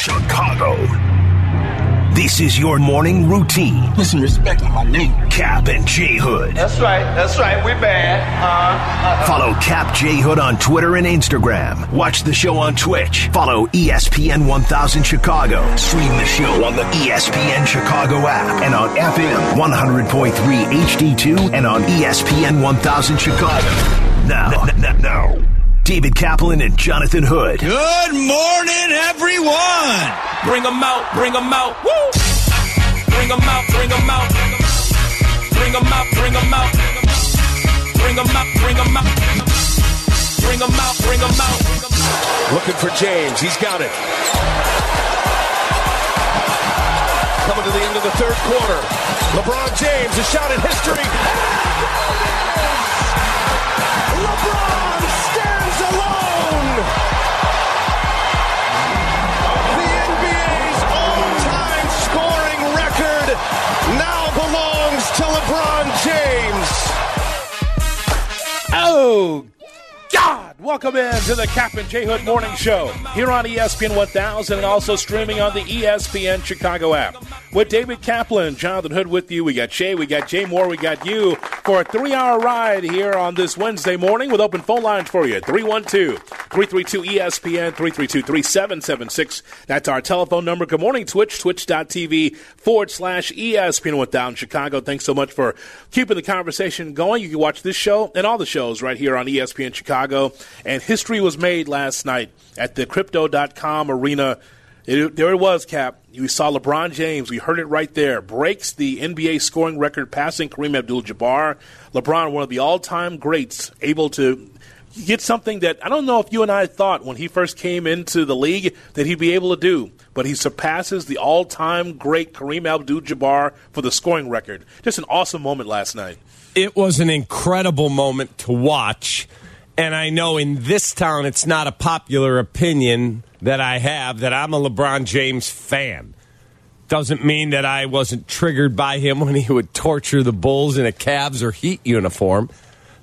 Chicago. This is your morning routine. Listen, respect my name. Cap and J Hood. That's right. That's right. We bad. Uh, uh, Follow Cap J Hood on Twitter and Instagram. Watch the show on Twitch. Follow ESPN 1000 Chicago. Stream the show on the ESPN Chicago app and on FM 100.3 HD2 and on ESPN 1000 Chicago. Now, n- n- now, David Kaplan and Jonathan Hood. Good morning, everyone. Bring them out, bring them out. Woo! Bring them out, bring them out. Bring them out, bring them out. Bring them out, bring them out. Bring them out, bring them out. Looking for James. He's got it. Coming to the end of the third quarter. LeBron James, a shot at history. LeBron James. Oh! Welcome in to the Cap and J Hood Morning Show here on ESPN 1000 and also streaming on the ESPN Chicago app. With David Kaplan, Jonathan Hood with you. We got Jay, we got Jay Moore, we got you for a three hour ride here on this Wednesday morning with open phone lines for you 312 332 ESPN 332 3776. That's our telephone number. Good morning, Twitch, twitch.tv forward slash ESPN 1000 Chicago. Thanks so much for keeping the conversation going. You can watch this show and all the shows right here on ESPN Chicago. And history was made last night at the Crypto.com arena. It, there it was, Cap. You saw LeBron James. We heard it right there. Breaks the NBA scoring record, passing Kareem Abdul-Jabbar. LeBron, one of the all-time greats, able to get something that I don't know if you and I thought when he first came into the league that he'd be able to do. But he surpasses the all-time great Kareem Abdul-Jabbar for the scoring record. Just an awesome moment last night. It was an incredible moment to watch. And I know in this town it's not a popular opinion that I have that I'm a LeBron James fan. Doesn't mean that I wasn't triggered by him when he would torture the Bulls in a Cavs or Heat uniform.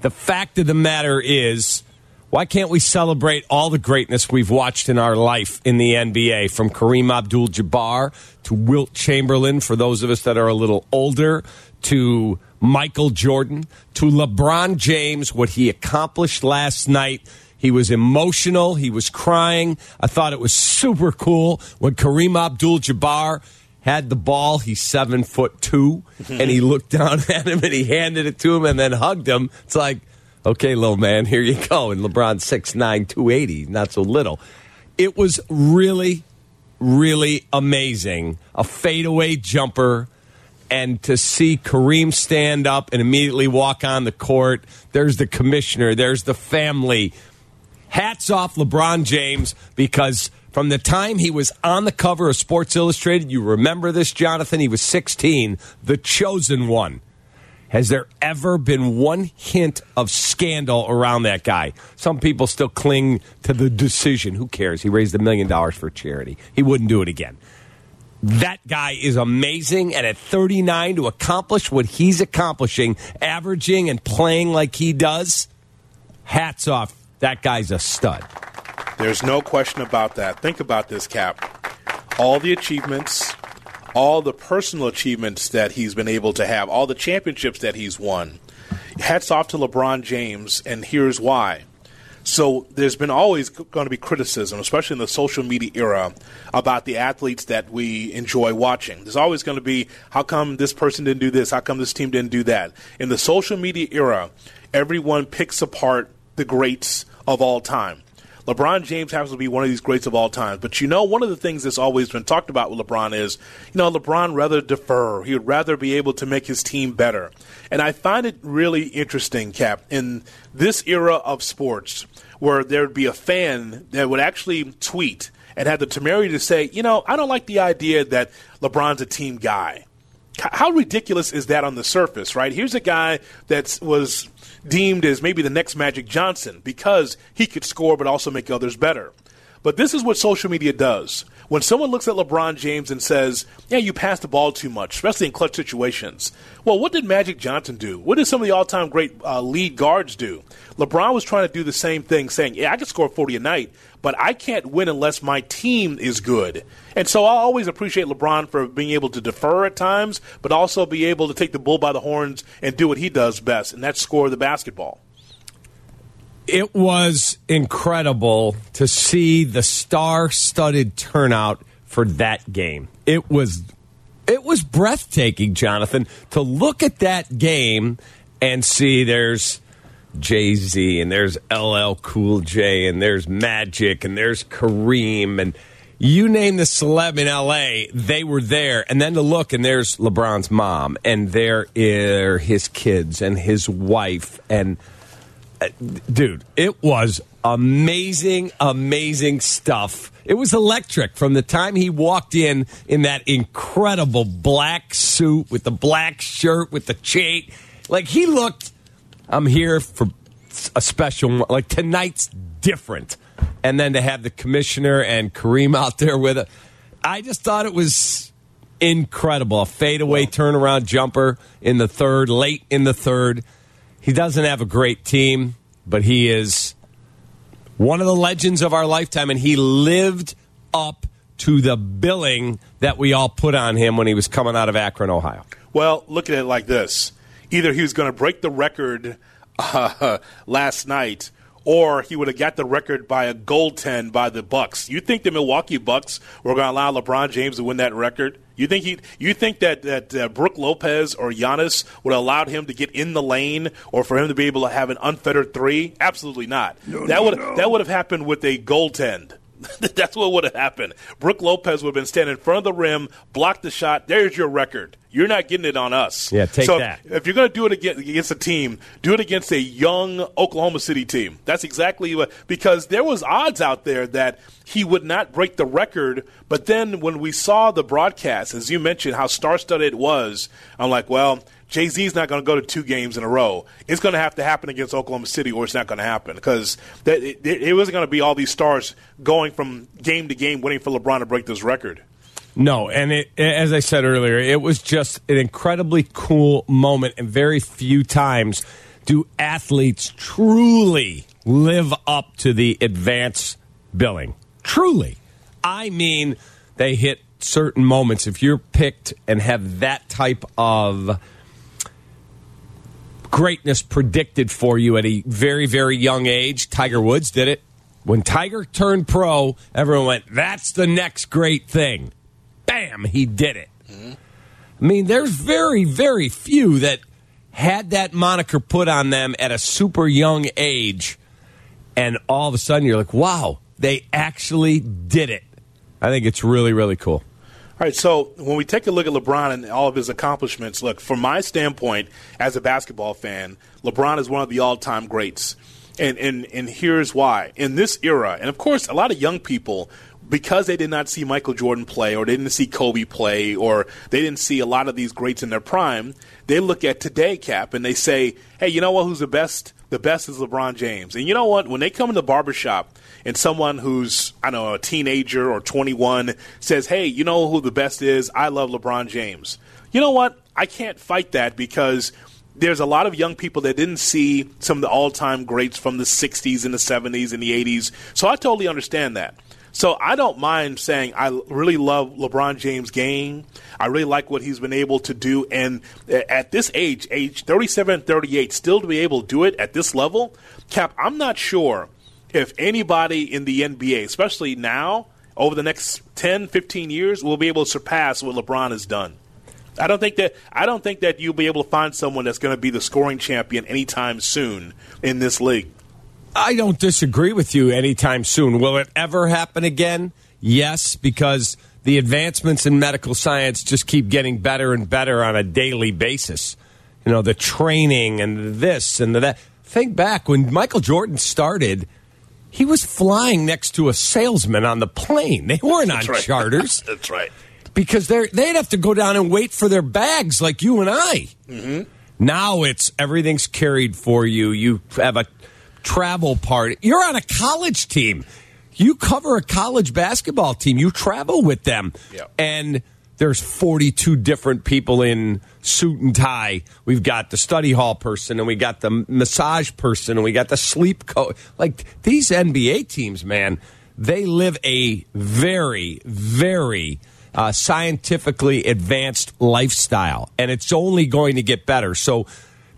The fact of the matter is, why can't we celebrate all the greatness we've watched in our life in the NBA, from Kareem Abdul Jabbar to Wilt Chamberlain, for those of us that are a little older, to Michael Jordan, to LeBron James, what he accomplished last night. He was emotional. He was crying. I thought it was super cool when Kareem Abdul Jabbar had the ball. He's seven foot 2 mhm. and he looked down at him and he handed it to him and then hugged him. It's like, okay, little man, here you go. And LeBron 6'9, 280, not so little. It was really, really amazing. A fadeaway jumper. And to see Kareem stand up and immediately walk on the court, there's the commissioner, there's the family. Hats off LeBron James because from the time he was on the cover of Sports Illustrated, you remember this, Jonathan? He was 16, the chosen one. Has there ever been one hint of scandal around that guy? Some people still cling to the decision. Who cares? He raised a million dollars for charity. He wouldn't do it again. That guy is amazing. And at 39, to accomplish what he's accomplishing, averaging and playing like he does, hats off. That guy's a stud. There's no question about that. Think about this, Cap. All the achievements, all the personal achievements that he's been able to have, all the championships that he's won. Hats off to LeBron James, and here's why. So there's been always going to be criticism, especially in the social media era, about the athletes that we enjoy watching. There's always going to be, how come this person didn't do this? How come this team didn't do that? In the social media era, everyone picks apart the greats of all time. LeBron James happens to be one of these greats of all time. But you know, one of the things that's always been talked about with LeBron is, you know, LeBron rather defer. He would rather be able to make his team better. And I find it really interesting, Cap, in this era of sports where there would be a fan that would actually tweet and have the temerity to say, you know, I don't like the idea that LeBron's a team guy. How ridiculous is that on the surface, right? Here's a guy that was deemed as maybe the next Magic Johnson because he could score but also make others better. But this is what social media does. When someone looks at LeBron James and says, Yeah, you pass the ball too much, especially in clutch situations. Well, what did Magic Johnson do? What did some of the all time great uh, lead guards do? LeBron was trying to do the same thing, saying, Yeah, I can score 40 a night, but I can't win unless my team is good. And so I always appreciate LeBron for being able to defer at times, but also be able to take the bull by the horns and do what he does best, and that's score the basketball. It was incredible to see the star-studded turnout for that game. It was it was breathtaking, Jonathan, to look at that game and see there's Jay Z and there's LL Cool J and there's Magic and there's Kareem and you name the celeb in LA, they were there. And then to look and there's LeBron's mom and there are his kids and his wife and dude, it was amazing, amazing stuff. It was electric from the time he walked in in that incredible black suit with the black shirt with the chain. Like he looked, I'm here for a special, like tonight's different. And then to have the commissioner and Kareem out there with it, I just thought it was incredible. A fadeaway turnaround jumper in the third, late in the third. He doesn't have a great team, but he is one of the legends of our lifetime, and he lived up to the billing that we all put on him when he was coming out of Akron, Ohio. Well, look at it like this: either he was going to break the record uh, last night, or he would have got the record by a goaltend by the Bucks. You think the Milwaukee Bucks were going to allow LeBron James to win that record? You think he? You think that that uh, Brook Lopez or Giannis would have allowed him to get in the lane, or for him to be able to have an unfettered three? Absolutely not. No, that no, would no. that would have happened with a goaltend. That's what would have happened. Brook Lopez would have been standing in front of the rim, blocked the shot. There's your record. You're not getting it on us. Yeah, take so that. If you're going to do it against a team, do it against a young Oklahoma City team. That's exactly what because there was odds out there that he would not break the record. But then when we saw the broadcast, as you mentioned, how star-studded it was, I'm like, well Jay Z's not going to go to two games in a row. It's going to have to happen against Oklahoma City, or it's not going to happen because it, it, it wasn't going to be all these stars going from game to game waiting for LeBron to break this record. No, and it, as I said earlier, it was just an incredibly cool moment, and very few times do athletes truly live up to the advance billing. Truly. I mean, they hit certain moments. If you're picked and have that type of greatness predicted for you at a very, very young age. Tiger Woods did it. When Tiger turned pro, everyone went, that's the next great thing. Bam, he did it. Mm-hmm. I mean, there's very, very few that had that moniker put on them at a super young age, and all of a sudden you're like, wow, they actually did it. I think it's really, really cool. All right, so when we take a look at LeBron and all of his accomplishments, look, from my standpoint as a basketball fan, LeBron is one of the all time greats. And, and, and here's why. In this era, and of course, a lot of young people, because they did not see Michael Jordan play or they didn't see Kobe play or they didn't see a lot of these greats in their prime, they look at today, Cap, and they say, hey, you know what? Who's the best? The best is LeBron James. And you know what? When they come in the barbershop and someone who's, I don't know, a teenager or 21 says, hey, you know who the best is? I love LeBron James. You know what? I can't fight that because there's a lot of young people that didn't see some of the all time greats from the 60s and the 70s and the 80s. So I totally understand that. So I don't mind saying I really love LeBron James' game. I really like what he's been able to do. And at this age, age 37, 38, still to be able to do it at this level, Cap, I'm not sure if anybody in the NBA, especially now, over the next 10, 15 years, will be able to surpass what LeBron has done. I don't think that I don't think that you'll be able to find someone that's going to be the scoring champion anytime soon in this league. I don't disagree with you anytime soon. Will it ever happen again? Yes, because the advancements in medical science just keep getting better and better on a daily basis. You know, the training and this and the that. Think back when Michael Jordan started, he was flying next to a salesman on the plane. They weren't on right. charters. That's right. Because they they'd have to go down and wait for their bags like you and I. Mm-hmm. Now it's everything's carried for you. You have a travel party. You're on a college team. You cover a college basketball team. You travel with them. Yep. And there's 42 different people in suit and tie. We've got the study hall person, and we got the massage person, and we got the sleep coach. Like these NBA teams, man, they live a very, very uh, scientifically advanced lifestyle, and it's only going to get better. So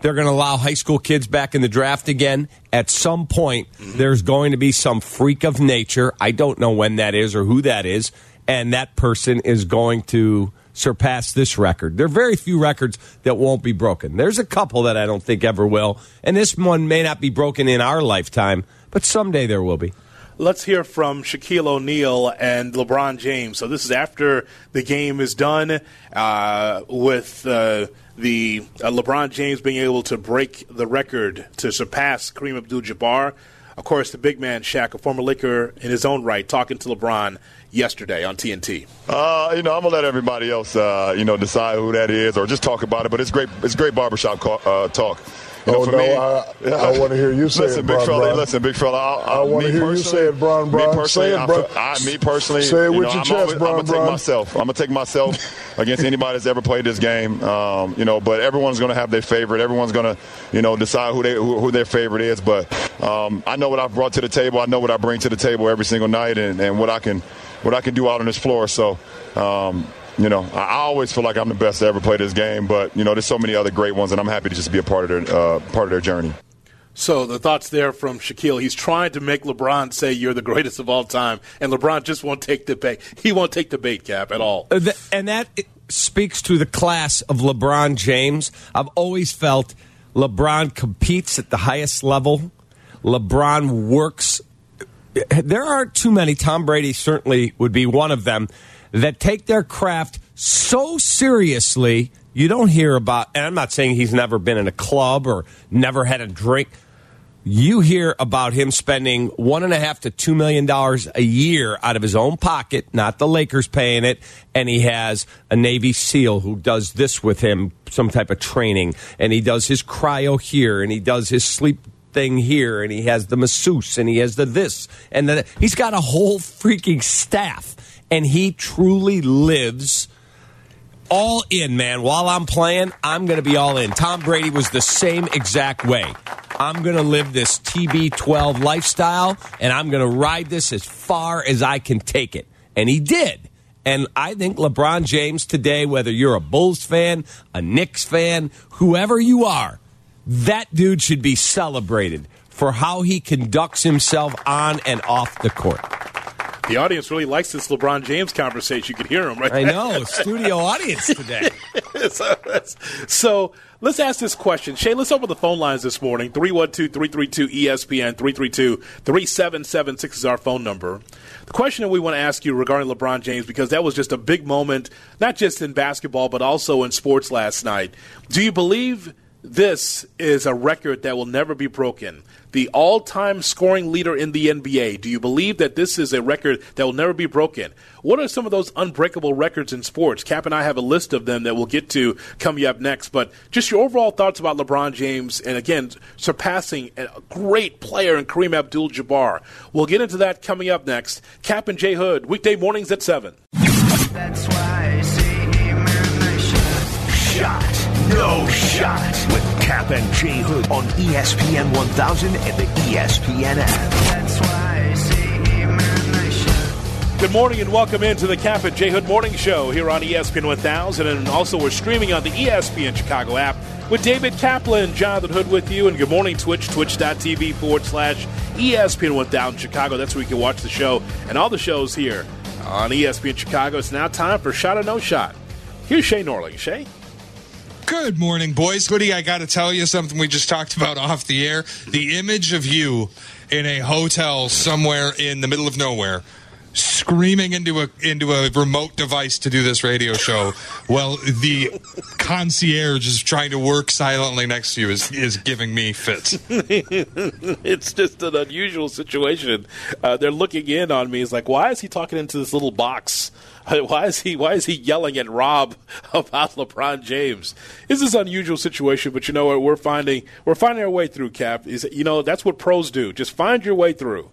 they're going to allow high school kids back in the draft again. At some point, mm-hmm. there's going to be some freak of nature. I don't know when that is or who that is, and that person is going to surpass this record. There are very few records that won't be broken. There's a couple that I don't think ever will, and this one may not be broken in our lifetime, but someday there will be. Let's hear from Shaquille O'Neal and LeBron James. So this is after the game is done uh, with uh, the uh, LeBron James being able to break the record to surpass Kareem Abdul-Jabbar. Of course, the big man Shaq, a former Laker in his own right, talking to LeBron yesterday on TNT. Uh, you know, I'm gonna let everybody else, uh, you know, decide who that is or just talk about it. But it's great. It's great barbershop uh, talk. You know, oh, no, me, I, I want to hear you say listen, it, big Bron, fella, Bron. Listen, big fella. I, I, I want to hear you say it, Bron, Bron. Me personally, say it, bro. I, I, me personally, say it you with know, your I'm chest, always, Bron, I'm gonna take myself. I'm gonna take myself against anybody that's ever played this game. Um, you know, but everyone's gonna have their favorite. Everyone's gonna, you know, decide who they who, who their favorite is. But um, I know what I've brought to the table. I know what I bring to the table every single night, and, and what I can what I can do out on this floor. So. Um, you know, I always feel like I'm the best to ever play this game, but you know, there's so many other great ones, and I'm happy to just be a part of their uh, part of their journey. So the thoughts there from Shaquille. He's trying to make LeBron say you're the greatest of all time, and LeBron just won't take the bait. He won't take the bait cap at all. Uh, and that speaks to the class of LeBron James. I've always felt LeBron competes at the highest level. LeBron works. There aren't too many. Tom Brady certainly would be one of them that take their craft so seriously. You don't hear about, and I'm not saying he's never been in a club or never had a drink. You hear about him spending one and a half to two million dollars a year out of his own pocket, not the Lakers paying it, and he has a Navy SEAL who does this with him, some type of training, and he does his cryo here, and he does his sleep thing here, and he has the masseuse, and he has the this, and the, he's got a whole freaking staff and he truly lives all in, man. While I'm playing, I'm going to be all in. Tom Brady was the same exact way. I'm going to live this TB12 lifestyle, and I'm going to ride this as far as I can take it. And he did. And I think LeBron James today, whether you're a Bulls fan, a Knicks fan, whoever you are, that dude should be celebrated for how he conducts himself on and off the court. The audience really likes this LeBron James conversation. You can hear him right I know. Studio audience today. so, so, let's ask this question. Shay, let's open the phone lines this morning. 312 332 ESPN 332 3776 is our phone number. The question that we want to ask you regarding LeBron James, because that was just a big moment, not just in basketball, but also in sports last night. Do you believe this is a record that will never be broken? the all time scoring leader in the NBA. Do you believe that this is a record that will never be broken? What are some of those unbreakable records in sports? Cap and I have a list of them that we'll get to coming up next. But just your overall thoughts about LeBron James and again, surpassing a great player in Kareem Abdul Jabbar. We'll get into that coming up next. Cap and Jay Hood, weekday mornings at 7. That's why No Shot with Cap and J Hood on ESPN 1000 and the ESPN app. That's why I say, Good morning and welcome into the Cap and J Hood Morning Show here on ESPN 1000. And also, we're streaming on the ESPN Chicago app with David Kaplan, Jonathan Hood with you. And good morning, Twitch, twitch.tv forward slash ESPN 1000 Chicago. That's where you can watch the show and all the shows here on ESPN Chicago. It's now time for Shot or No Shot. Here's Shay Norling. Shay? Good morning, boys. Goody, I got to tell you something we just talked about off the air. The image of you in a hotel somewhere in the middle of nowhere screaming into a into a remote device to do this radio show well the concierge is trying to work silently next to you is is giving me fits it's just an unusual situation uh, they're looking in on me it's like why is he talking into this little box Why is he Why is he yelling at Rob about LeBron James? This is an unusual situation, but you know what? We're finding we're finding our way through. Cap is you know that's what pros do. Just find your way through.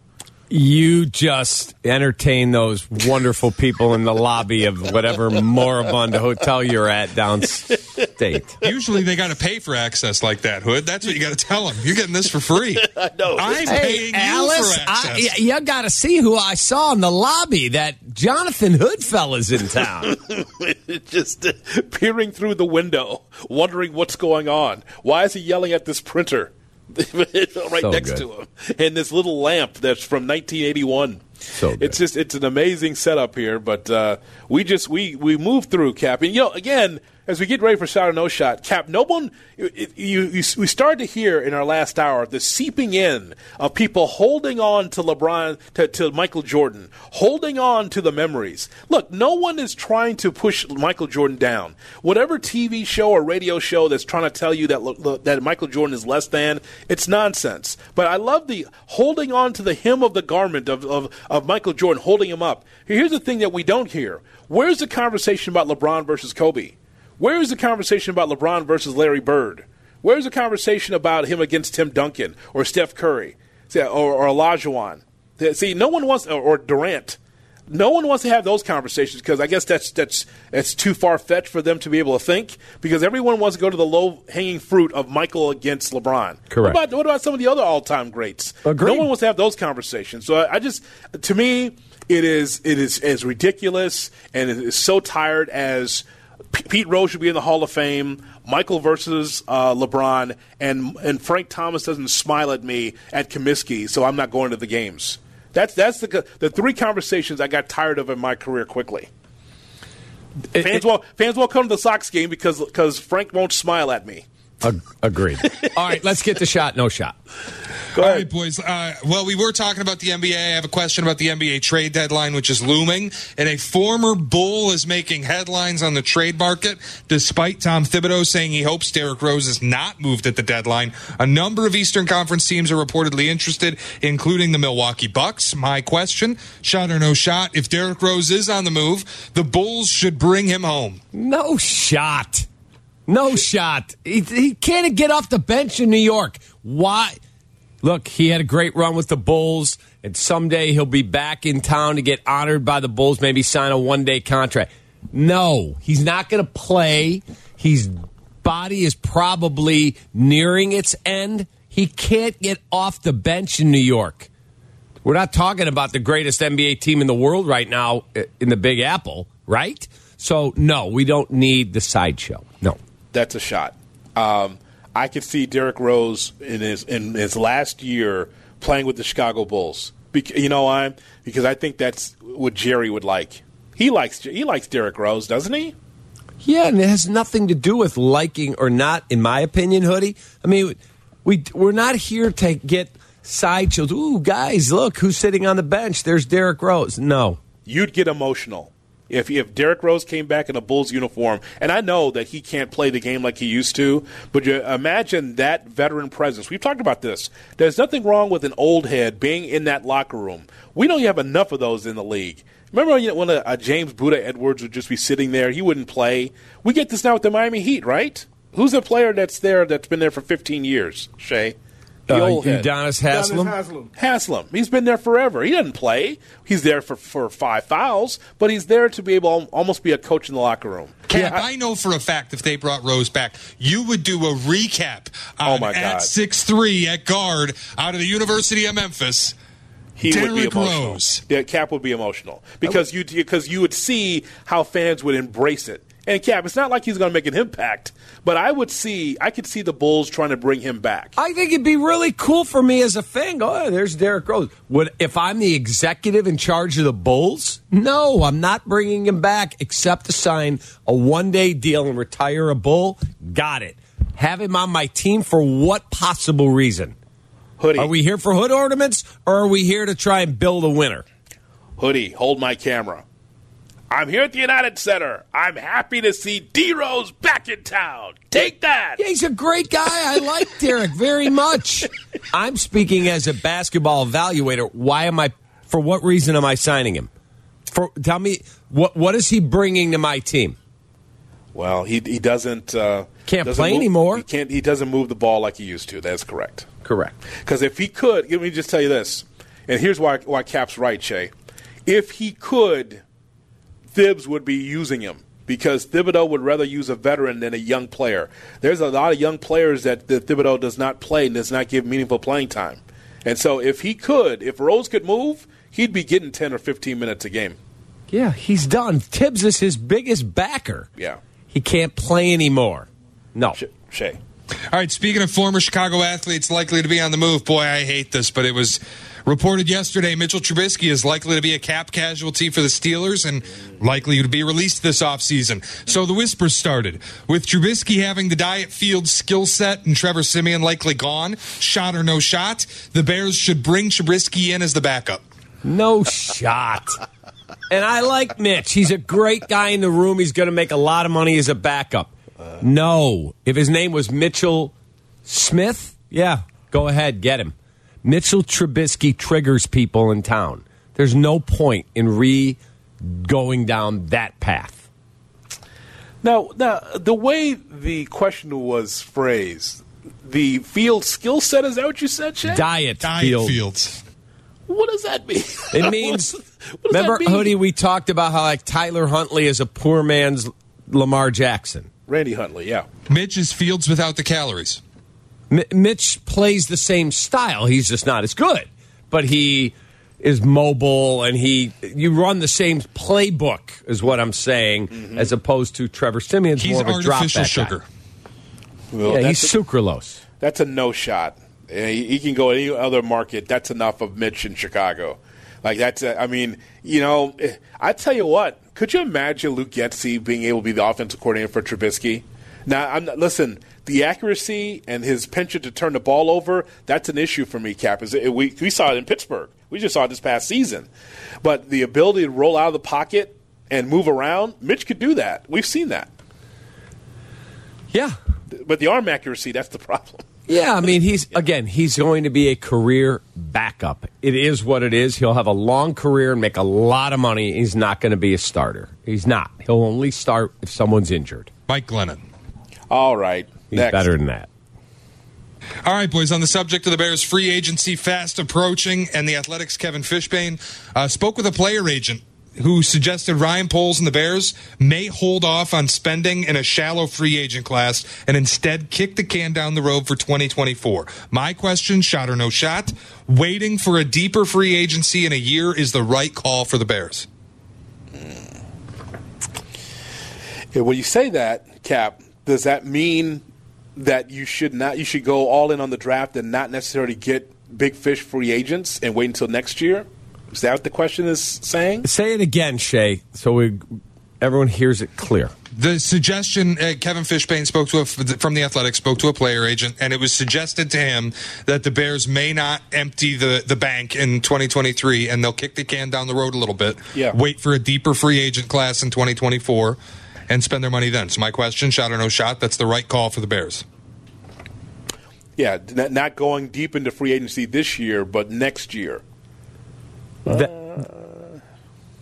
You just entertain those wonderful people in the lobby of whatever moribund hotel you're at downstate. Usually they got to pay for access like that, Hood. That's what you got to tell them. You're getting this for free. I know. I'm Hey, paying Alice, you for I, access. you got to see who I saw in the lobby. That Jonathan Hood fella's in town. just uh, peering through the window, wondering what's going on. Why is he yelling at this printer right So next good. to him? And this little lamp that's from 1981. So good. It's just it's an amazing setup here, but uh, we just we we move through Cap, and you know again as we get ready for shot or no shot, Cap. No one you, you we started to hear in our last hour the seeping in of people holding on to LeBron to, to Michael Jordan, holding on to the memories. Look, no one is trying to push Michael Jordan down. Whatever TV show or radio show that's trying to tell you that that Michael Jordan is less than, it's nonsense. But I love the holding on to the hem of the garment of, of, of Michael Jordan, holding him up. Here's the thing that we don't hear. Where's the conversation about LeBron versus Kobe? Where is the conversation about LeBron versus Larry Bird? Where's the conversation about him against Tim Duncan or Steph Curry or, or Olajuwon? See, no one wants, or, or Durant. No one wants to have those conversations because I guess that's that's that's too far fetched for them to be able to think. Because everyone wants to go to the low hanging fruit of Michael against LeBron. Correct. What about, what about some of the other all time greats? Agreed. No one wants to have those conversations. So I, I just, to me, it is it is as ridiculous and it is so tired as P- Pete Rose should be in the Hall of Fame. Michael versus uh, LeBron, and and Frank Thomas doesn't smile at me at Comiskey, so I'm not going to the games. That's that's the the three conversations I got tired of in my career quickly. Fans won't fans won't come to the Sox game because because Frank won't smile at me. Ag- agreed. All right, let's get the shot, no shot. Go All ahead. right, boys. Uh, well, we were talking about the NBA. I have a question about the NBA trade deadline, which is looming. And a former Bull is making headlines on the trade market, despite Tom Thibodeau saying he hopes Derrick Rose is not moved at the deadline. A number of Eastern Conference teams are reportedly interested, including the Milwaukee Bucks. My question shot or no shot? If Derrick Rose is on the move, the Bulls should bring him home. No shot. No shot. He, he can't get off the bench in New York. Why? Look, he had a great run with the Bulls, and someday he'll be back in town to get honored by the Bulls, maybe sign a one day contract. No, he's not going to play. His body is probably nearing its end. He can't get off the bench in New York. We're not talking about the greatest NBA team in the world right now uh, in the Big Apple, right? So, no, we don't need the sideshow. No. That's a shot. Um, I could see Derrick Rose in his in his last year playing with the Chicago Bulls. Bec- you know why? Because I think that's what Jerry would like. He likes he likes Derrick Rose, doesn't he? Yeah, and it has nothing to do with liking or not, in my opinion, Hoodie. I mean, we we're not here to get sideshows. Ooh, guys, look who's sitting on the bench. There's Derrick Rose. No, You'd get emotional if if Derrick Rose came back in a Bulls uniform. And I know that he can't play the game like he used to, but you imagine that veteran presence. We've talked about this. There's nothing wrong with an old head being in that locker room. We don't have enough of those in the league. Remember when a, a James Buddha Edwards would just be sitting there? He wouldn't play. We get this now with the Miami Heat, right? Who's the player that's there that's been there for 15 years? Shay, the Uh, old head. Udonis Haslam. Haslam. Haslam. He's been there forever. He doesn't play. He's there for, for five fouls, but he's there to be able to almost be a coach in the locker room. Cap, I know for a fact if they brought Rose back, you would do a recap on Oh, my God. at six three at guard out of the University of Memphis. He would be emotional. Rose. Yeah, Cap would be emotional because you because you would see how fans would embrace it. And Cap, it's not like he's going to make an impact, but I would see I could see the Bulls trying to bring him back. I think it'd be really cool for me as a fan. Go, oh, there's Derrick Rose. Would if I'm the executive in charge of the Bulls? No, I'm not bringing him back except to sign a one day deal and retire a Bull. Got it. Have him on my team for what possible reason? Hoodie, Are we here for hood ornaments or are we here to try and build a winner? Hoodie, hold my camera. I'm here at the United Center. I'm happy to see D Rose back in town. Take that. Yeah, he's a great guy. I like Derek very much. I'm speaking as a basketball evaluator. Why am I? For what reason am I signing him? For tell me what what is he bringing to my team? Well, he he doesn't uh, Can't doesn't play move- anymore. He can't. He doesn't move the ball like he used to. That's correct. Correct. Because if he could, let me just tell you this: And here's why why Cap's right, Shay. If he could, Thibs would be using him because Thibodeau would rather use a veteran than a young player. There's a lot of young players that the Thibodeau does not play and does not give meaningful playing time. And so if he could, if Rose could move, he'd be getting 10 or 15 minutes a game. Yeah, he's done. Thibs is his biggest backer. Yeah. He can't play anymore. No. Shay. All right, speaking of former Chicago athletes likely to be on the move, boy, I hate this, but it was reported yesterday Mitchell Trubisky is likely to be a cap casualty for the Steelers and likely to be released this offseason. So the whispers started. With Trubisky having the diet field skill set and Trevor Siemian likely gone, shot or no shot, the Bears should bring Trubisky in as the backup. No shot. And I like Mitch. He's a great guy in the room. He's going to make a lot of money as a backup. No. If his name was Mitchell Smith, yeah, go ahead, get him. Mitchell Trubisky triggers people in town. There's no point in re going down that path. Now, now the way the question was phrased, the field skill set, is that what you said, Shay? Diet, Diet field. fields. What does that mean? It means, What remember, that mean? Hoodie, we talked about how like Tyler Huntley is a poor man's Lamar Jackson. Randy Huntley, yeah. Mitch is fields without the calories. M- Mitch plays the same style. He's just not as good, but he is mobile and he you run the same playbook is what I'm saying, as opposed to Trevor Siemian's He's more of a drop artificial back sugar. guy. Well, Yeah, he's that's, a, sucralose. that's a no shot. He he can go any other market. That's enough of Mitch in Chicago. Like that's, a, I mean, you know, eh, I tell you what. Could you imagine Luke Getsy being able to be the offensive coordinator for Trubisky? Now, I'm not, listen. The accuracy and his penchant to turn the ball over—that's an issue for me, Cap. Is it, we we saw it in Pittsburgh. We just saw it this past season. But the ability to roll out of the pocket and move around, Mitch could do that. We've seen that. Yeah. But the arm accuracy—that's the problem. Yeah, I mean, he's again, he's going to be a career backup. It is what it is. He'll have a long career and make a lot of money. He's not going to be a starter. He's not. He'll only start if someone's injured. Mike Glennon. All right, He's next. better than that. All right, boys. On the subject of the Bears' free agency fast approaching, and the Athletics' Kevin Fishbain uh, spoke with a player agent who suggested Ryan Poles and the Bears may hold off on spending in a shallow free agent class and instead kick the can down the road for 2024. My question: shot or no shot? Waiting for a deeper free agency in a year is the right call for the Bears. Yeah, when you say that, Cap, does that mean that you should not you should go all in on the draft and not necessarily get big fish free agents and wait until next year? Is that what the question is saying? Say it again, Shay, so we everyone hears it clear. The suggestion, uh, Kevin Fishbain spoke to a, from the Athletics, spoke to a player agent, and it was suggested to him that the Bears may not empty the, the bank in 2023, and they'll kick the can down the road a little bit. Yeah. Wait for a deeper free agent class in 2024, and spend their money then. So my question, shot or no shot, that's the right call for the Bears. Yeah, not going deep into free agency this year, but next year. That-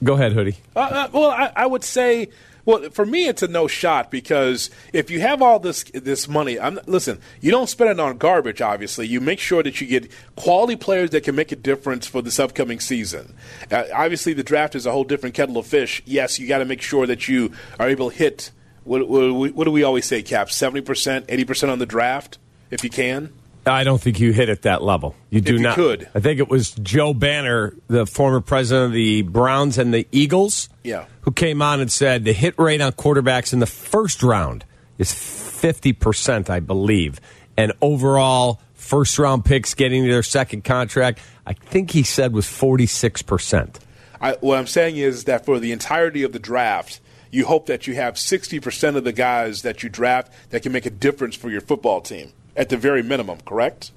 go ahead, Hoodie. Uh, uh, well, I, I would say, well, for me, it's a no shot because if you have all this this money, I'm, listen, you don't spend it on garbage. Obviously, you make sure that you get quality players that can make a difference for this upcoming season. Uh, obviously, the draft is a whole different kettle of fish. Yes, you got to make sure that you are able to hit. What, what, what do we always say, Cap? Seventy percent, eighty percent on the draft, if you can. I don't think you hit at that level. You do you not. could. I think it was Joe Banner, the former president of the Browns and the Eagles, Yeah. who came on and said the hit rate on quarterbacks in the first round is 50%, I believe. And overall, first round picks getting their second contract, I think he said was 46%. I, what I'm saying is that for the entirety of the draft, you hope that you have 60% of the guys that you draft that can make a difference for your football team at the very minimum, correct?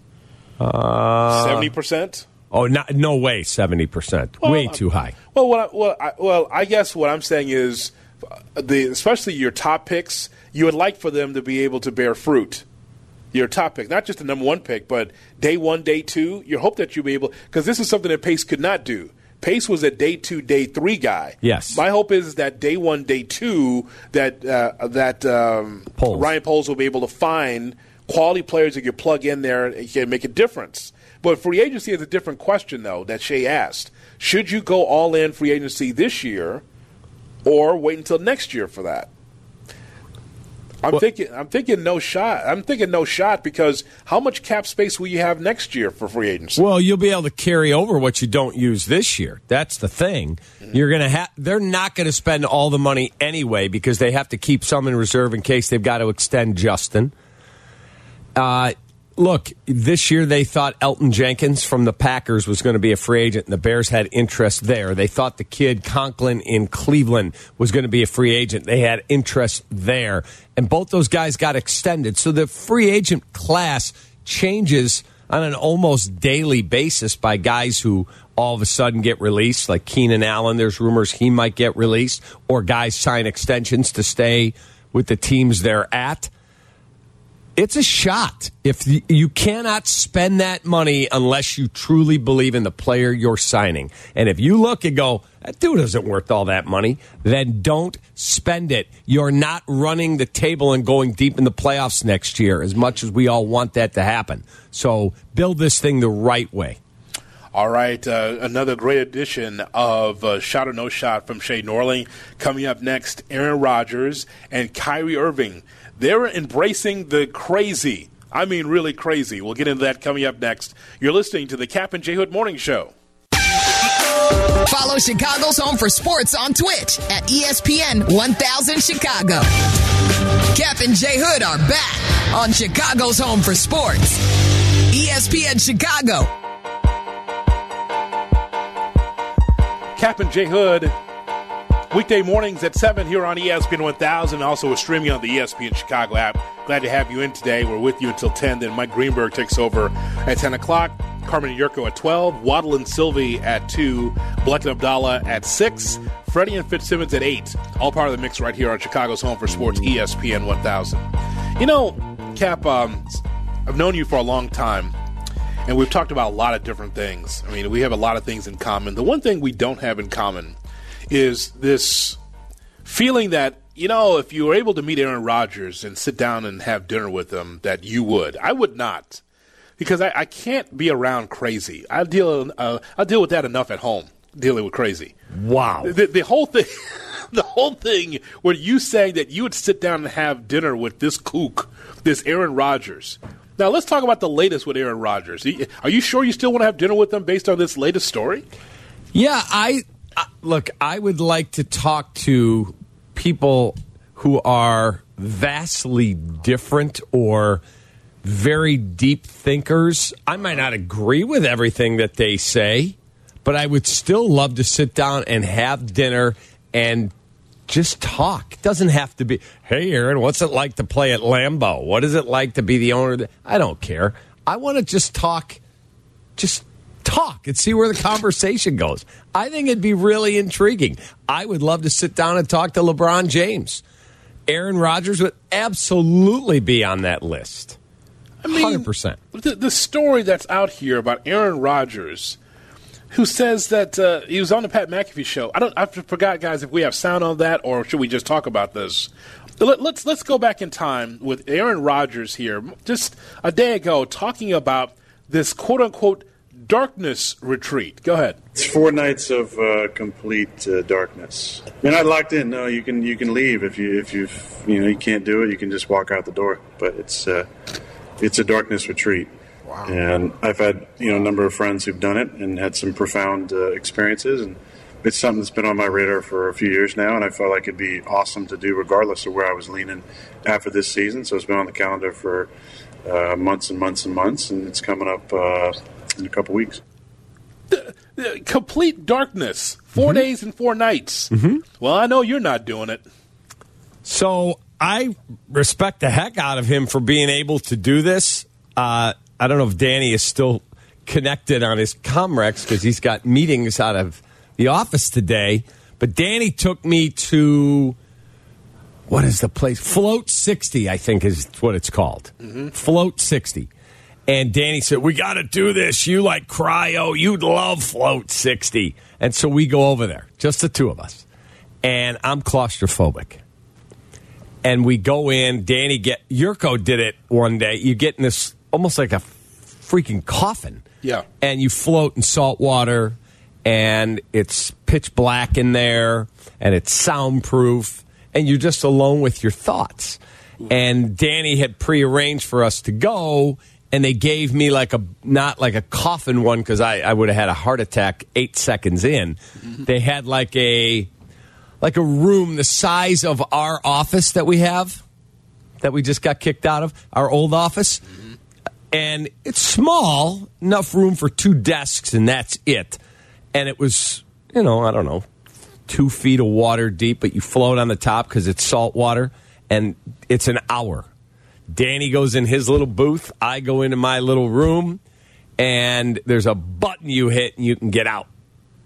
Uh, 70%? Oh, not, no way, 70%. Well, Way uh, too high. Well, what I, well, I, well, I guess what I'm saying is, uh, the especially your top picks, you would like for them to be able to bear fruit. Your top pick, not just the number one pick, but day one, day two. You hope that you'll be able, because this is something that Pace could not do. Pace was a day two, day three guy. Yes. My hope is that day one, day two, that uh, that um, Poles. Ryan Poles will be able to find quality players that you plug in there and can make a difference. But free agency is a different question, though, that Shea asked. Should you go all in free agency this year or wait until next year for that? I'm well, thinking. I'm thinking no shot. I'm thinking no shot because how much cap space will you have next year for free agency? Well, you'll be able to carry over what you don't use this year. That's the thing. Mm-hmm. You're gonna have. They're not going to spend all the money anyway because they have to keep some in reserve in case they've got to extend Justin. Uh, look, this year they thought Elgton Jenkins from the Packers was going to be a free agent, and the Bears had interest there. They thought the kid Conklin in Cleveland was going to be a free agent. They had interest there. And both those guys got extended. So the free agent class changes on an almost daily basis by guys who all of a sudden get released, like Keenan Allen. There's rumors he might get released, or guys sign extensions to stay with the teams they're at it's a shot. If you cannot spend that money unless you truly believe in the player you're signing. And if you look and go, that dude isn't worth all that money, then don't spend it. You're not running the table and going deep in the playoffs next year as much as we all want that to happen. So build this thing the right way. All right, uh, another great edition of uh, Shot or No Shot from Shay Norling. Coming up next, Aaron Rodgers and Kyrie Irving they're embracing the crazy. I mean, really crazy. We'll get into that coming up next. You're listening to the Cap and J Hood Morning Show. Follow Chicago's Home for Sports on Twitch at ESPN 1000 Chicago. Cap and J Hood are back on Chicago's Home for Sports. ESPN Chicago. Cap and J Hood Weekday mornings at 7 here on ESPN 1000. Also, we're streaming on the ESPN Chicago app. Glad to have you in today. We're with you until 10. Then Mike Greenberg takes over at 10 o'clock. Carmen Jurko at 12. Waddle and Silvy at 2. Black and Abdallah at 6. Freddie and Fitzsimmons at 8. All part of the mix right here on Chicago's Home for Sports, ESPN 1000. You know, Cap, um, I've known you for a long time. And we've talked about a lot of different things. I mean, we have a lot of things in common. The one thing we don't have in common is this feeling that you know if you were able to meet Aaron Rodgers and sit down and have dinner with him, that you would. I would not, because I, I can't be around crazy. I deal uh, I deal with that enough at home, dealing with crazy. Wow, the, the whole thing. the whole thing where you saying that you would sit down and have dinner with this kook, this Aaron Rodgers. Now let's talk about the latest with Aaron Rodgers. Are you sure you still want to have dinner with him based on this latest story? Yeah, I look, I would like to talk to people who are vastly different or very deep thinkers. I might not agree with everything that they say, but I would still love to sit down and have dinner and just talk. It doesn't have to be, hey, Aaron, what's it like to play at Lambeau? What is it like to be the owner? I don't care. I want to just talk, just talk and see where the conversation goes. I think it'd be really intriguing. I would love to sit down and talk to LeBron James. Aaron Rodgers would absolutely be on that list. I mean, 100%. The, the story that's out here about Aaron Rodgers, who says that uh, he was on the Pat McAfee show. I don't. I forgot, guys, if we have sound on that or should we just talk about this? Let, let's let's go back in time with Aaron Rodgers here, just a day ago, talking about this quote unquote darkness retreat. Go ahead. It's four nights of uh, complete uh, darkness. You're not locked in. No, you can you can leave if you if you you know you can't do it. You can just walk out the door. But it's uh, it's a darkness retreat. Wow. And I've had you know a number of friends who've done it and had some profound uh, experiences and. It's something that's been on my radar for a few years now, and I felt like it'd be awesome to do regardless of where I was leaning after this season. So it's been on the calendar for uh, months and months and months, and it's coming up uh, in a couple weeks. The, the complete darkness, 4 mm-hmm. days and four nights. Mm-hmm. Well, I know you're not doing it. So I respect the heck out of him for being able to do this. Uh, I don't know if Danny is still connected on his Comrex because he's got meetings out of the office today. But Danny took me to what is the place? Float 60, I think is what it's called. Mm-hmm. Float 60. And Danny said, We got to do this. You like cryo. You'd love Float 60. And so we go over there, just the two of us. And I'm claustrophobic. And we go in. Danny get Jurko did it one day. You get in this almost like a freaking coffin. Yeah. And you float in salt water, and it's pitch black in there, and it's soundproof, and you're just alone with your thoughts. And Danny had prearranged for us to go, and they gave me like a not like a coffin one because I, I would have had a heart attack eight seconds in. Mm-hmm. They had like a like a room the size of our office that we have that we just got kicked out of our old office. Mm-hmm. And it's small enough room for two desks and that's it. And it was you know i don't know two feet of water deep but you float on the top because it's salt water and it's an hour danny goes in his little booth i go into my little room and there's a button you hit and you can get out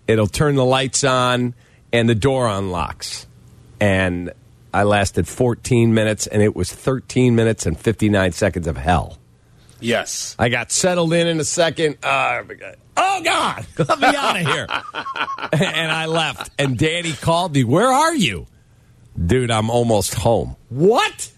it'll turn the lights on and the door unlocks and i lasted 14 minutes and it was 13 minutes and 59 seconds of hell Yes. I got settled in in a second. Uh, oh God, let me out of here! and I left. And Danny called me. Where are you, dude? I'm almost home. What?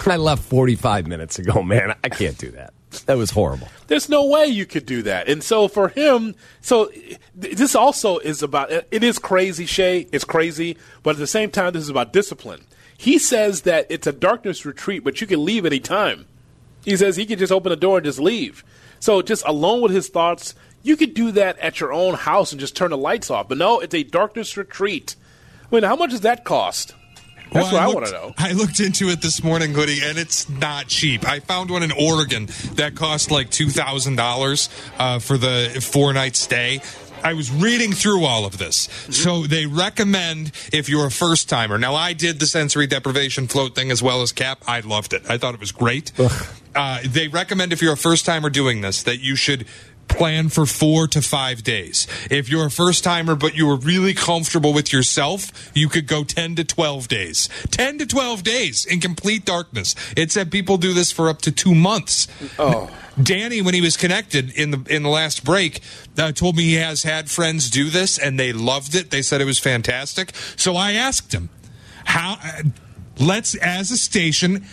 I left 45 minutes ago, man. I can't do that. That was horrible. There's no way you could do that. And so for him, so this also is about it is crazy, Shay. It's crazy, but at the same time, this is about discipline. He says that it's a darkness retreat, but you can leave any time. He says he can just open the door and just leave. So just alone with his thoughts, you could do that at your own house and just turn the lights off. But no, it's a darkness retreat. I mean, how much does that cost? That's Well, what I, looked- want to know. I looked into it this morning, Goody, and it's not cheap. I found one in Oregon that cost like two thousand dollars uh, for the four night stay. I was reading through all of this. So they recommend if you're a first timer. Now I did the sensory deprivation float thing as well as Cap. I loved it. I thought it was great. Uh, they recommend if you're a first timer doing this that you should plan for four to five days. If you're a first timer but you were really comfortable with yourself, you could go 10 to 12 days. 10 to 12 days in complete darkness. It said people do this for up to two months. Oh. Danny, when he was connected in the in the last break, uh, told me he has had friends do this and they loved it. They said it was fantastic. So I asked him, "How? Let's, as a station,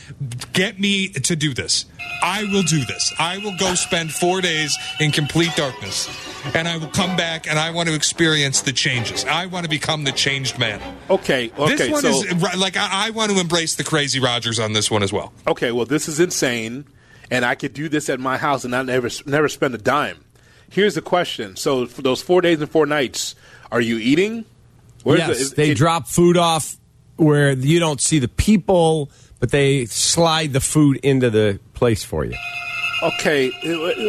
get me to do this. I will do this. I will go spend four days in complete darkness, and I will come back and I want to experience the changes. I want to become the changed man. Okay, okay. this one so, is like I, I want to embrace the crazy Rodgers on this one as well. okay, well, this is insane, and I could do this at my house and I never never spend a dime. Here's the question: So, for those four days and four nights, are you eating? Where's yes, the- is- they it- drop food off where you don't see the people, but they slide the food into the place for you. Okay,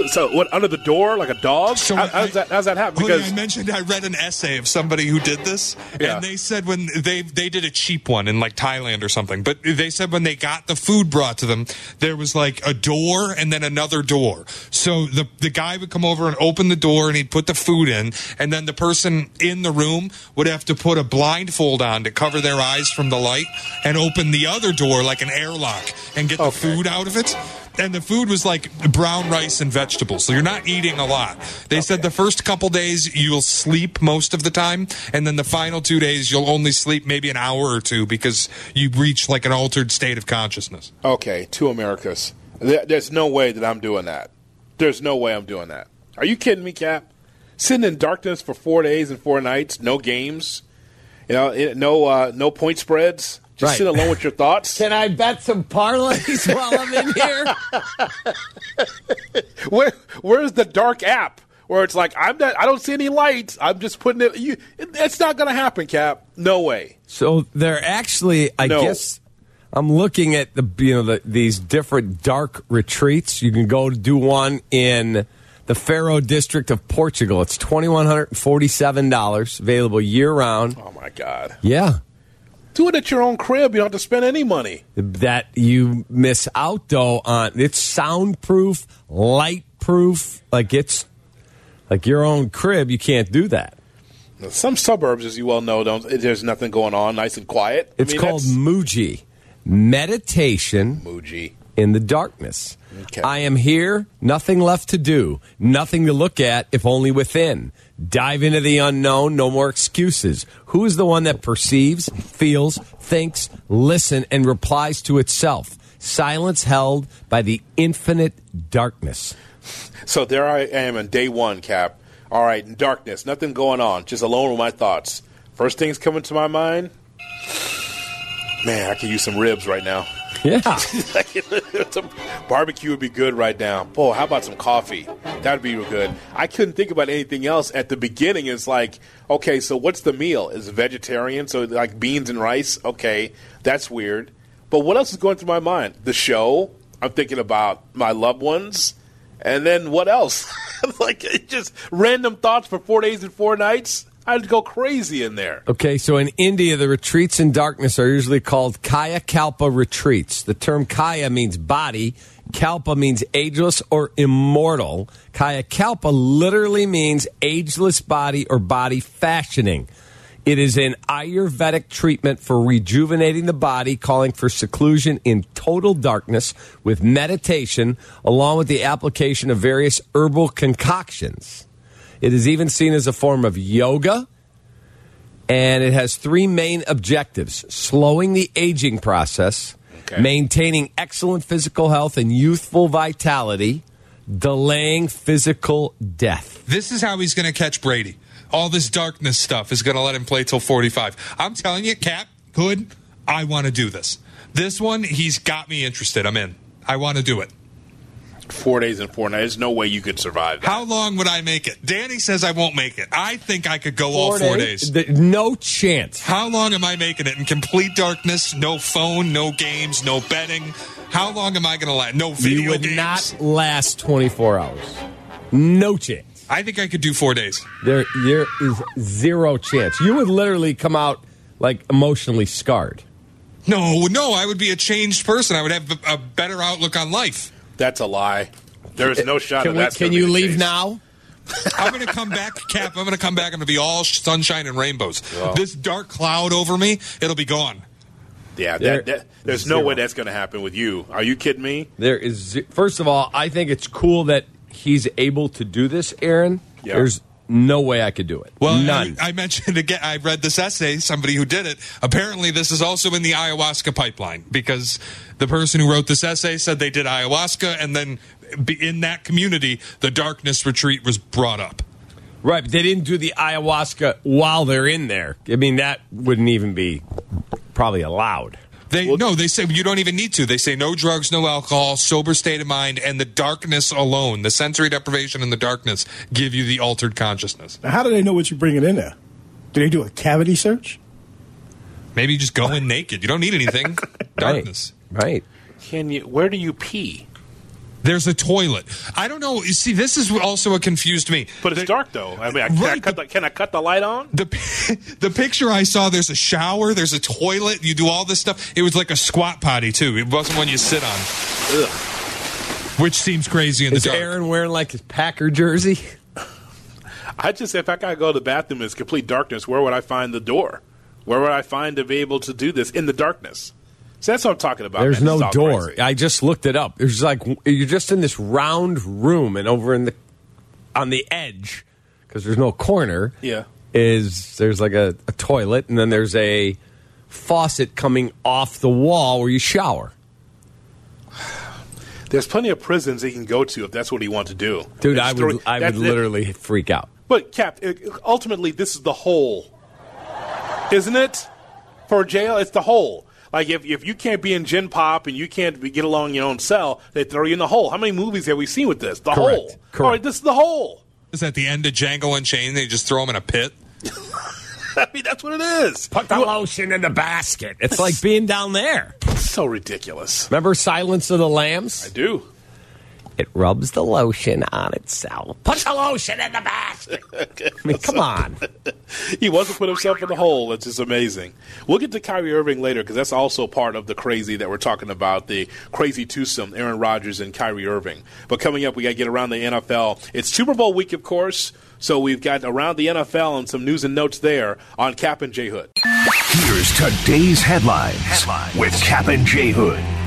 so what under the door like a dog? So How, how's that? How's that happen? Because I mentioned I read an essay of somebody who did this, Yeah. and they said when they they did a cheap one in like Thailand or something, but they said when they got the food brought to them, there was like a door and then another door. So the the guy would come over and open the door, and he'd put the food in, and then the person in the room would have to put a blindfold on to cover their eyes from the light, and open the other door like an airlock and get the food out of it. And the food was like brown rice and vegetables. So you're not eating a lot. They said the first couple days you'll sleep most of the time. And then the final two days you'll only sleep maybe an hour or two because you reach like an altered state of consciousness. okay, two Americas. There's no way that I'm doing that. There's no way I'm doing that. Are you kidding me, Cap? Sitting in darkness for four days and four nights, no games, you know, no uh, no point spreads. Just Right. sit alone with your thoughts. Can I bet some parlays while I'm in here? Where where's the dark app where it's like I'm not I don't see any lights. I'm just putting it you it's not going to happen, Cap. No way. So they're actually, I No. guess, I'm looking at the you know the, these different dark retreats. You can go do one in the Faro district of Portugal. It's twenty one hundred and forty seven dollars, available year round. Oh my god. Yeah, Do it at your own crib. You don't have to spend any money. that you miss out though on. It's soundproof, light proof. Like it's like your own crib. You can't do that. Some suburbs, as you well know, don't. There's nothing going on, nice and quiet. I It's mean, called Muji meditation. Muji. In the darkness. Okay. I am here, nothing left to do, nothing to look at, if only within. Dive into the unknown, no more excuses. Who is the one that perceives, feels, thinks, listen, and replies to itself? Silence held by the infinite darkness. So there I am in day one, Cap. All right, in darkness, nothing going on, just alone with my thoughts. First things coming to my mind, man, I can use some ribs right now. Yeah. some barbecue would be good right now. Boy, how about some coffee? That'd be real good. I couldn't think about anything else at the beginning. It's like, okay, so what's the meal? Is vegetarian? So like beans and rice? Okay, that's weird. But what else is going through my mind? The show. I'm thinking about my loved ones. And then what else? like just random thoughts for four days and four nights. I'd go crazy in there. Okay, so in India, the retreats in darkness are usually called Kaya Kalpa retreats. The term Kaya means body, Kalpa means ageless or immortal. Kaya Kalpa literally means ageless body or body fashioning. It is an Ayurvedic treatment for rejuvenating the body, calling for seclusion in total darkness with meditation, along with the application of various herbal concoctions. It is even seen as a form of yoga, and it has three main objectives slowing the aging process, Okay. maintaining excellent physical health and youthful vitality, delaying physical death. This is how he's going to catch Brady. All this darkness stuff is going to let him play till 45. I'm telling you, Cap, good. I want to do this. This one, he's got me interested. I'm in. I want to do it. Four days and four nights. There's no way you could survive that. How long would I make it? Danny says I won't make it. I think I could go all four days. Th- No chance. How long am I making it in complete darkness? No phone, no games, no betting. How long am I going to last? No video You would games. not last 24 hours. No chance. I think I could do four days. There, there is zero chance. You would literally come out like emotionally scarred. No, no, I would be a changed person. I would have a, a better outlook on life. That's a lie. There is no shot Can, of we, that's can you leave case. now? I'm going to come back, Cap. I'm going to come back. I'm going to be all sunshine and rainbows. Wow. This dark cloud over me, it'll be gone. Yeah, There- that, that, there's no way that's going to happen with you. Are you kidding me? There is. First of all, I think it's cool that he's able to do this, Aaron. Yeah. There's no way I could do it. Well, none. I, I mentioned again. I read this essay. Somebody who did it. Apparently, this is also in the ayahuasca pipeline because the person who wrote this essay said they did ayahuasca, and then in that community, the darkness retreat was brought up. right, but they didn't do the ayahuasca while they're in there. I mean, that wouldn't even be probably allowed. They no, they say you don't even need to. They say no drugs, no alcohol, sober state of mind, and the darkness alone, the sensory deprivation and the darkness, give you the altered consciousness. Now, how do they know what you're bringing in there? Do they do a cavity search? Maybe you just go in naked. You don't need anything. Darkness. Right. Can you? Where do you pee? There's a toilet. I don't know. You see, this is also what confused me. But it's dark though. I mean, I, can, I cut the, can I cut the light on? The the picture I saw, there's a shower, there's a toilet. You do all this stuff. It was like a squat potty too. It wasn't one you sit on, Ugh. which seems crazy in Is the dark. Aaron wearing like his Packer jersey? I just if I gotta go to the bathroom in complete darkness, where would I find the door? Where would I find to be able to do this in the darkness? So that's what I'm talking about. There's man. No door. crazy. I just looked it up. There's like you're just in this round room, and over in the on the edge because there's no corner. Yeah. is there's like a, a toilet, and then there's a faucet coming off the wall where you shower. There's plenty of prisons he can go to if that's what he wants to do. Dude, I would I would literally freak out. But Cap, it- ultimately, this is the hole, isn't it? For jail, it's the whole. Like if, if you can't be in Gen Pop and you can't be, get along in your own cell, they throw you in the hole. How many movies have we seen with this? The Correct. hole. Correct. All right, this is the hole. Is at the end of Django Unchained? They just throw him in a pit. I mean, that's what it is. Put the lotion in the basket. It's like being down there. so ridiculous. Remember Silence of the Lambs? I do. It rubs the lotion on itself. Put the lotion in the basket. I mean, come on. he wants to put himself in the hole. It's just amazing. We'll get to Kyrie Irving later because that's also part of the crazy that we're talking about the crazy twosome Aaron Rodgers and Kyrie Irving. But coming up, we got to get around the NFL. It's Super Bowl week, of course. So we've got around the NFL and some news and notes there on Cap and J Hood. Here's today's headlines, with Cap and J Hood.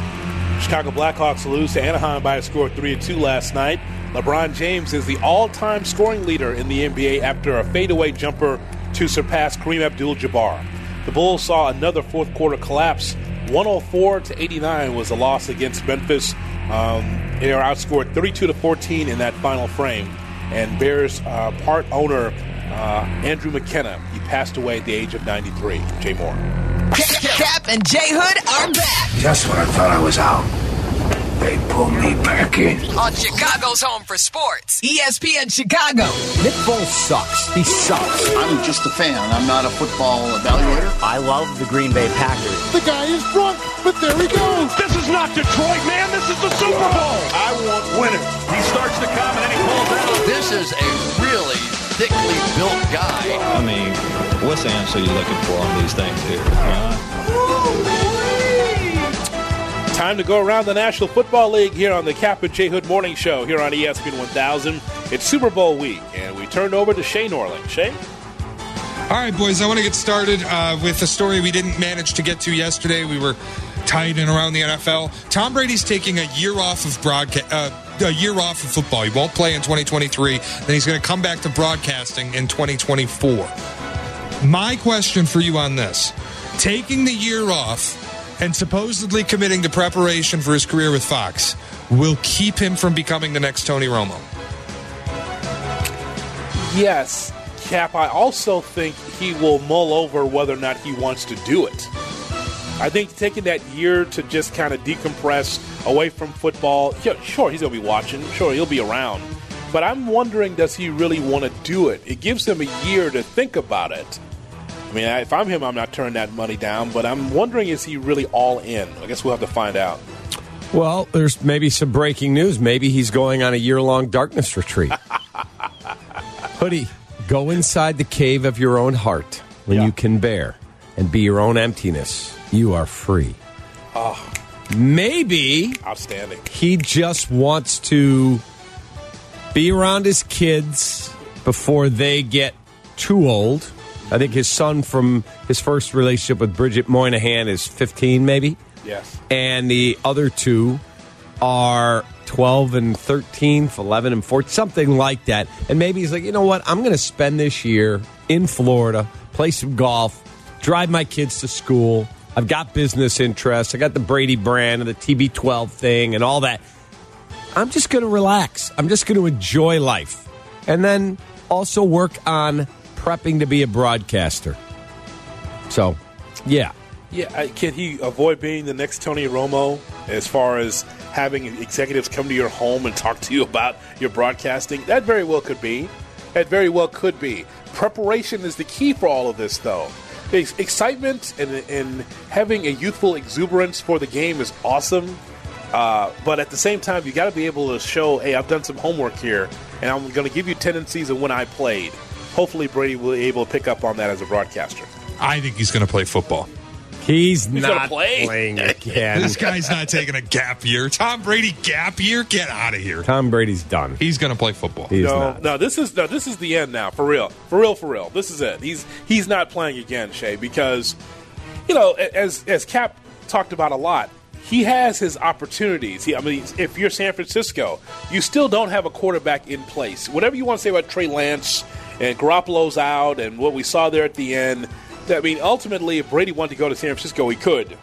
Chicago Blackhawks lose to Anaheim by a score of 3 2 last night. LeBron James is the all time scoring leader in the NBA after a fadeaway jumper to surpass Kareem Abdul Jabbar. The Bulls saw another fourth quarter collapse. 104 to 89 was the loss against Memphis. Um, they are outscored 32 to 14 in that final frame. And Bears uh, part owner uh, Andrew McKenna, he passed away at the age of 93. Jay Moore. Cap and Jay Hood are back Just when I thought I was out, they pulled me back in. on Chicago's home for sports. ESPN Chicago. Nick Foles sucks. He sucks. I'm just a fan. I'm not a football evaluator. I love the Green Bay Packers. The guy is drunk, but there he goes. This is not Detroit, man. This is the Super Bowl. I want winners. He starts to come and then he pulls out. This is a really thickly built guy. I mean, what's the answer you're looking for on these things here? Time to go around the National Football League here on the Cap and J Hood Morning Show here on ESPN 1000. It's Super Bowl week, and we turn over to Shay Norling. Shay? All right, boys, I want to get started uh, with a story we didn't manage to get to yesterday. We were tied in around the NFL. Tom Brady's taking a year off of broadcast. Uh, a year off of football. He won't play in 2023. Then he's going to come back to broadcasting in 2024. My question for you on this taking the year off and supposedly committing to preparation for his career with Fox will keep him from becoming the next Tony Romo. Yes, Cap. I also think he will mull over whether or not he wants to do it. I think taking that year to just kind of decompress away from football, yeah, sure, he's going to be watching. Sure, he'll be around. But I'm wondering, does he really want to do it? It gives him a year to think about it. I mean, if I'm him, I'm not turning that money down, but I'm wondering, is he really all in? I guess we'll have to find out. Well, there's maybe some breaking news. Maybe he's going on a year long darkness retreat. Hoodie, go inside the cave of your own heart when you can bear and be your own emptiness. You are free. Oh, Maybe outstanding. he just wants to be around his kids before they get too old. I think his son from his first relationship with Bridget Moynahan is 15, maybe. Yes. And the other two are 12 and 13, 11 and 14, something like that. And maybe he's like, you know what? I'm going to spend this year in Florida, play some golf, drive my kids to school. I've got business interests. I got the Brady brand and the TB12 thing and all that. I'm just going to relax. I'm just going to enjoy life. And then also work on prepping to be a broadcaster. So, yeah. Yeah, can he avoid being the next Tony Romo as far as having executives come to your home and talk to you about your broadcasting? That very well could be. That very well could be. Preparation is the key for all of this, though. Excitement and, and having a youthful exuberance for the game is awesome. Uh, but at the same time, you got to be able to show, hey, I've done some homework here, and I'm going to give you tendencies of when I played. Hopefully, Brady will be able to pick up on that as a broadcaster. I think he's going to play football. He's, He's not play. playing again. This guy's not taking a gap year. Tom Brady gap year? Get out of here. Tom Brady's done. He's going to play football. He's no, not. no, this is no, this is the end now, for real, for real, for real. This is it. He's he's not playing again, Shay, because you know, as as Cap talked about a lot, he has his opportunities. He, I mean, if you're San Francisco, you still don't have a quarterback in place. Whatever you want to say about Trey Lance and Garoppolo's out, and what we saw there at the end. I mean, ultimately, if Brady wanted to go to San Francisco, he could.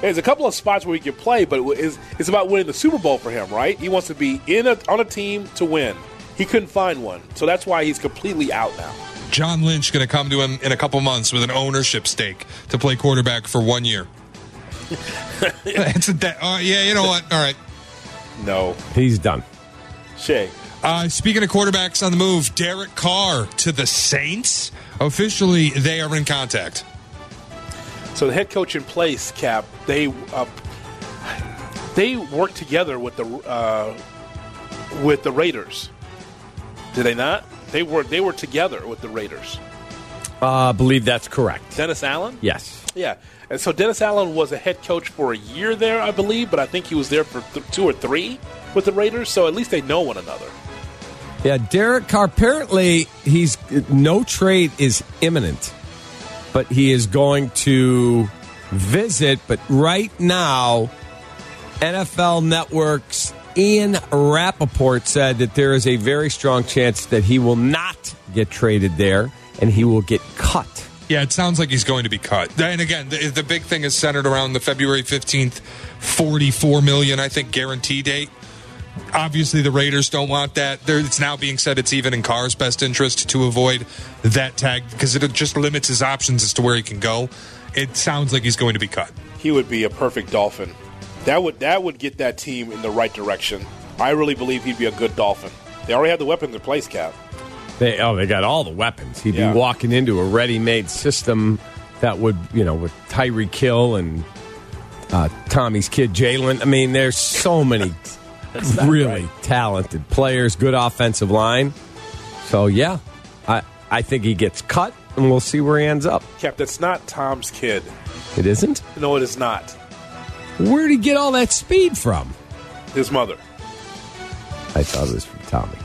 There's a couple of spots where he could play, but it's, it's about winning the Super Bowl for him, right? He wants to be in a, on a team to win. He couldn't find one, so that's why he's completely out now. John Lynch going to come to him in a couple months with an ownership stake to play quarterback for one year. it's a de- uh, yeah, you know what? All right. No. He's done. Shay. Uh, speaking of quarterbacks on the move, Derek Carr to the Saints. Officially, they are in contact. So the head coach in place, Cap, they uh, they work together with the uh, with the Raiders. Did they not? They were they were together with the Raiders. Uh, I believe that's correct. Dennis Allen. Yes. Yeah, and so Dennis Allen was a head coach for a year there, I believe, but I think he was there for th- two or three with the Raiders. So at least they know one another. Yeah, Derek Carr. Apparently, he's no trade is imminent, but he is going to visit. But right now, NFL Network's Ian Rapoport said that there is a very strong chance that he will not get traded there, and he will get cut Yeah, it sounds like he's going to be cut. And again, the, the big thing is centered around the February 15th, 44 million, I think, guarantee date. Obviously, the Raiders don't want that. There, it's now being said it's even in Carr's best interest to avoid that tag because it just limits his options as to where he can go. It sounds like he's going to be cut. He would be a perfect Dolphin. That would that would get that team in the right direction. I really believe he'd be a good Dolphin. They already have the weapons in place, Cap. They oh, they got all the weapons. He'd Yeah. be walking into a ready-made system that would, you know, with Tyreek Hill and uh, Tommy's kid Jaylen. I mean, there's so many not really talented players, good offensive line. So yeah, I I think he gets cut, and we'll see where he ends up. Cap, that's not Tom's kid. It isn't. No, it is not. Where'd he get all that speed from? His mother. I thought it was from Tommy.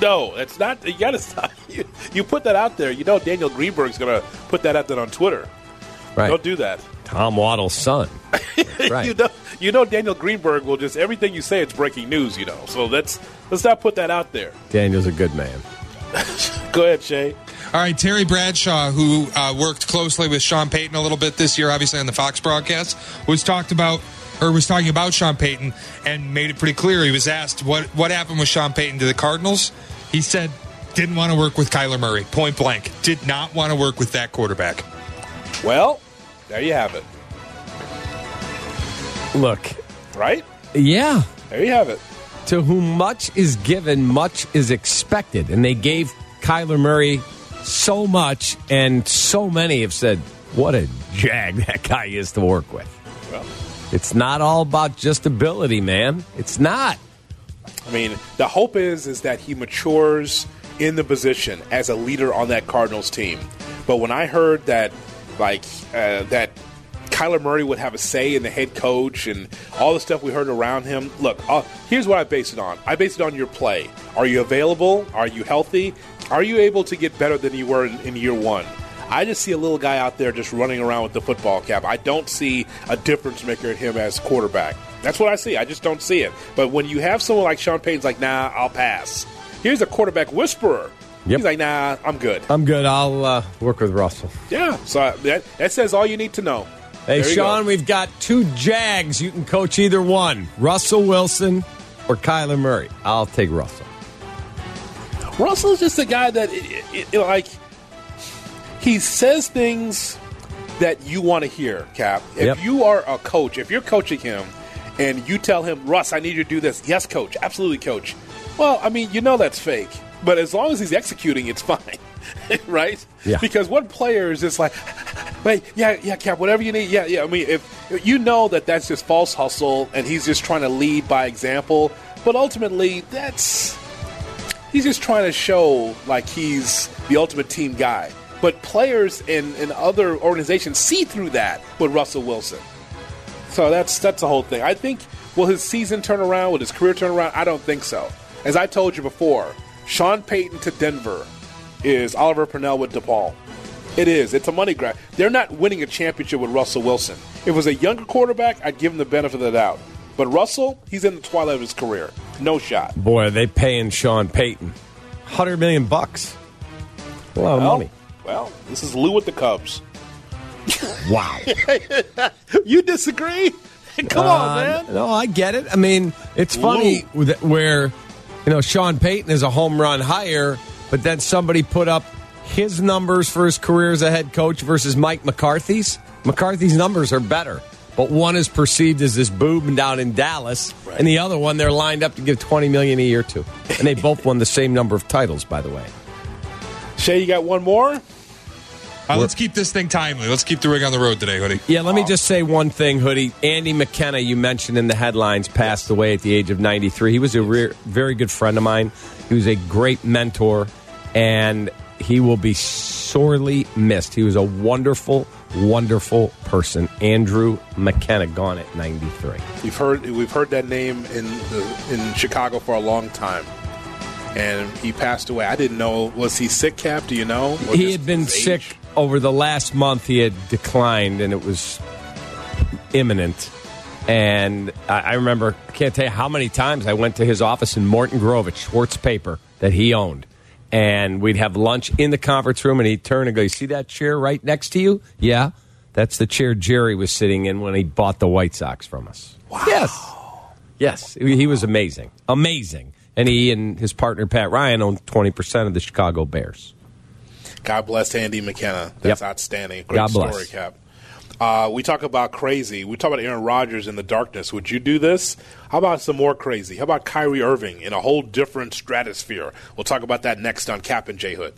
No, it's not. You gotta stop. You, you put that out there. You know Daniel Greenberg's gonna put that out there on Twitter. Right. Don't do that. Tom Waddle's son. Right. you know, you know Daniel Greenberg will just everything you say it's breaking news. You know, so let's let's not put that out there. Daniel's a good man. Go ahead, Shay. All right, Terry Bradshaw, who uh, worked closely with Sean Payton a little bit this year, obviously on the Fox broadcast, was talked about or was talking about Sean Payton and made it pretty clear. He was asked what what happened with Sean Payton to the Cardinals. He said didn't want to work with Kyler Murray, point blank. Did not want to work with that quarterback. Well, there you have it. Look, Right yeah. there you have it. To whom much is given, much is expected. And they gave Kyler Murray so much, and so many have said, what a jag that guy is to work with. Well, It's not all about just ability, man. It's not. I mean, the hope is is that he matures in the position as a leader on that Cardinals team. But when I heard that, like uh, that, Kyler Murray would have a say in the head coach and all the stuff we heard around him. Look, uh, here's what I base it on. I base it on your play. Are you available? Are you healthy? Are you able to get better than you were in, in year one? I just see a little guy out there just running around with the football cap. I don't see a difference maker in him as quarterback. That's what I see. I just don't see it. But when you have someone like Sean Payton's like, nah, I'll pass. Here's a quarterback whisperer. Yep. He's like, nah, I'm good. I'm good. I'll uh, work with Russell. Yeah. So that, that says all you need to know. Hey, There Sean, go. we've got two Jags. You can coach either one Russell Wilson or Kyler Murray. I'll take Russell. Russell's just a guy that, it, it, it, like, he says things that you want to hear, Cap. If Yep. you are a coach, if you're coaching him and you tell him, Russ, I need you to do this. Yes, coach. Absolutely, coach. Well, I mean, you know that's fake. But as long as he's executing, it's fine. right? Yeah. Because one player is just like, wait, yeah, yeah, Cap, whatever you need. Yeah, yeah. I mean, if you know that that's just false hustle and he's just trying to lead by example, but ultimately, that's he's just trying to show like he's the ultimate team guy. But players in, in other organizations see through that with Russell Wilson. So that's that's the whole thing. I think will his season turn around? Will his career turn around? I don't think so. As I told you before, Sean Payton to Denver is Oliver Purnell with DePaul. It is. It's a money grab. They're not winning a championship with Russell Wilson. If it was a younger quarterback, I'd give him the benefit of the doubt. But Russell, he's in the twilight of his career. No shot. Boy, are they paying Sean Payton 100 million bucks. A lot of Well, money. well, this is Lou with the Cubs. Wow. you disagree? Come on, Uh, man. No, I get it. I mean, it's funny with- where, you know, Sean Payton is a home run hire, but then somebody put up his numbers for his career as a head coach versus Mike McCarthy's. McCarthy's numbers are better, but one is perceived as this boob down in Dallas, and the other one they're lined up to give twenty million a year to, and they both won the same number of titles, by the way. Shay, you got one more? Uh, let's keep this thing timely. Let's keep the rig on the road today, hoodie. Yeah, let me just say one thing, Hoodie. Andy McKenna, you mentioned in the headlines, passed away at the age of 93. He was a re- very good friend of mine. He was a great mentor, and he will be sorely missed. He was a wonderful, wonderful person. Andrew McKenna, gone at 93. We've heard we've heard that name in the, in Chicago for a long time, and he passed away. I didn't know. Was he sick, Cap? Do you know? Or He had been age? sick over the last month. He had declined, and it was imminent. And I, I remember, I can't tell you how many times I went to his office in Morton Grove at Schwarz Paper that he owned. and we'd have lunch in the conference room, and he'd turn and go, "You see that chair right next to you? Yeah, that's the chair Jerry was sitting in when he bought the White Sox from us. Wow. Yes, yes, he was amazing, amazing." And he and his partner Pat Ryan owned twenty percent of the Chicago Bears. God bless Andy McKenna. That's Yep. outstanding. Great God story, bless. Cap. Uh, we talk about crazy. We talk about Aaron Rodgers in the darkness. Would you do this? How about some more crazy? How about Kyrie Irving in a whole different stratosphere? We'll talk about that next on Cap and J Hood.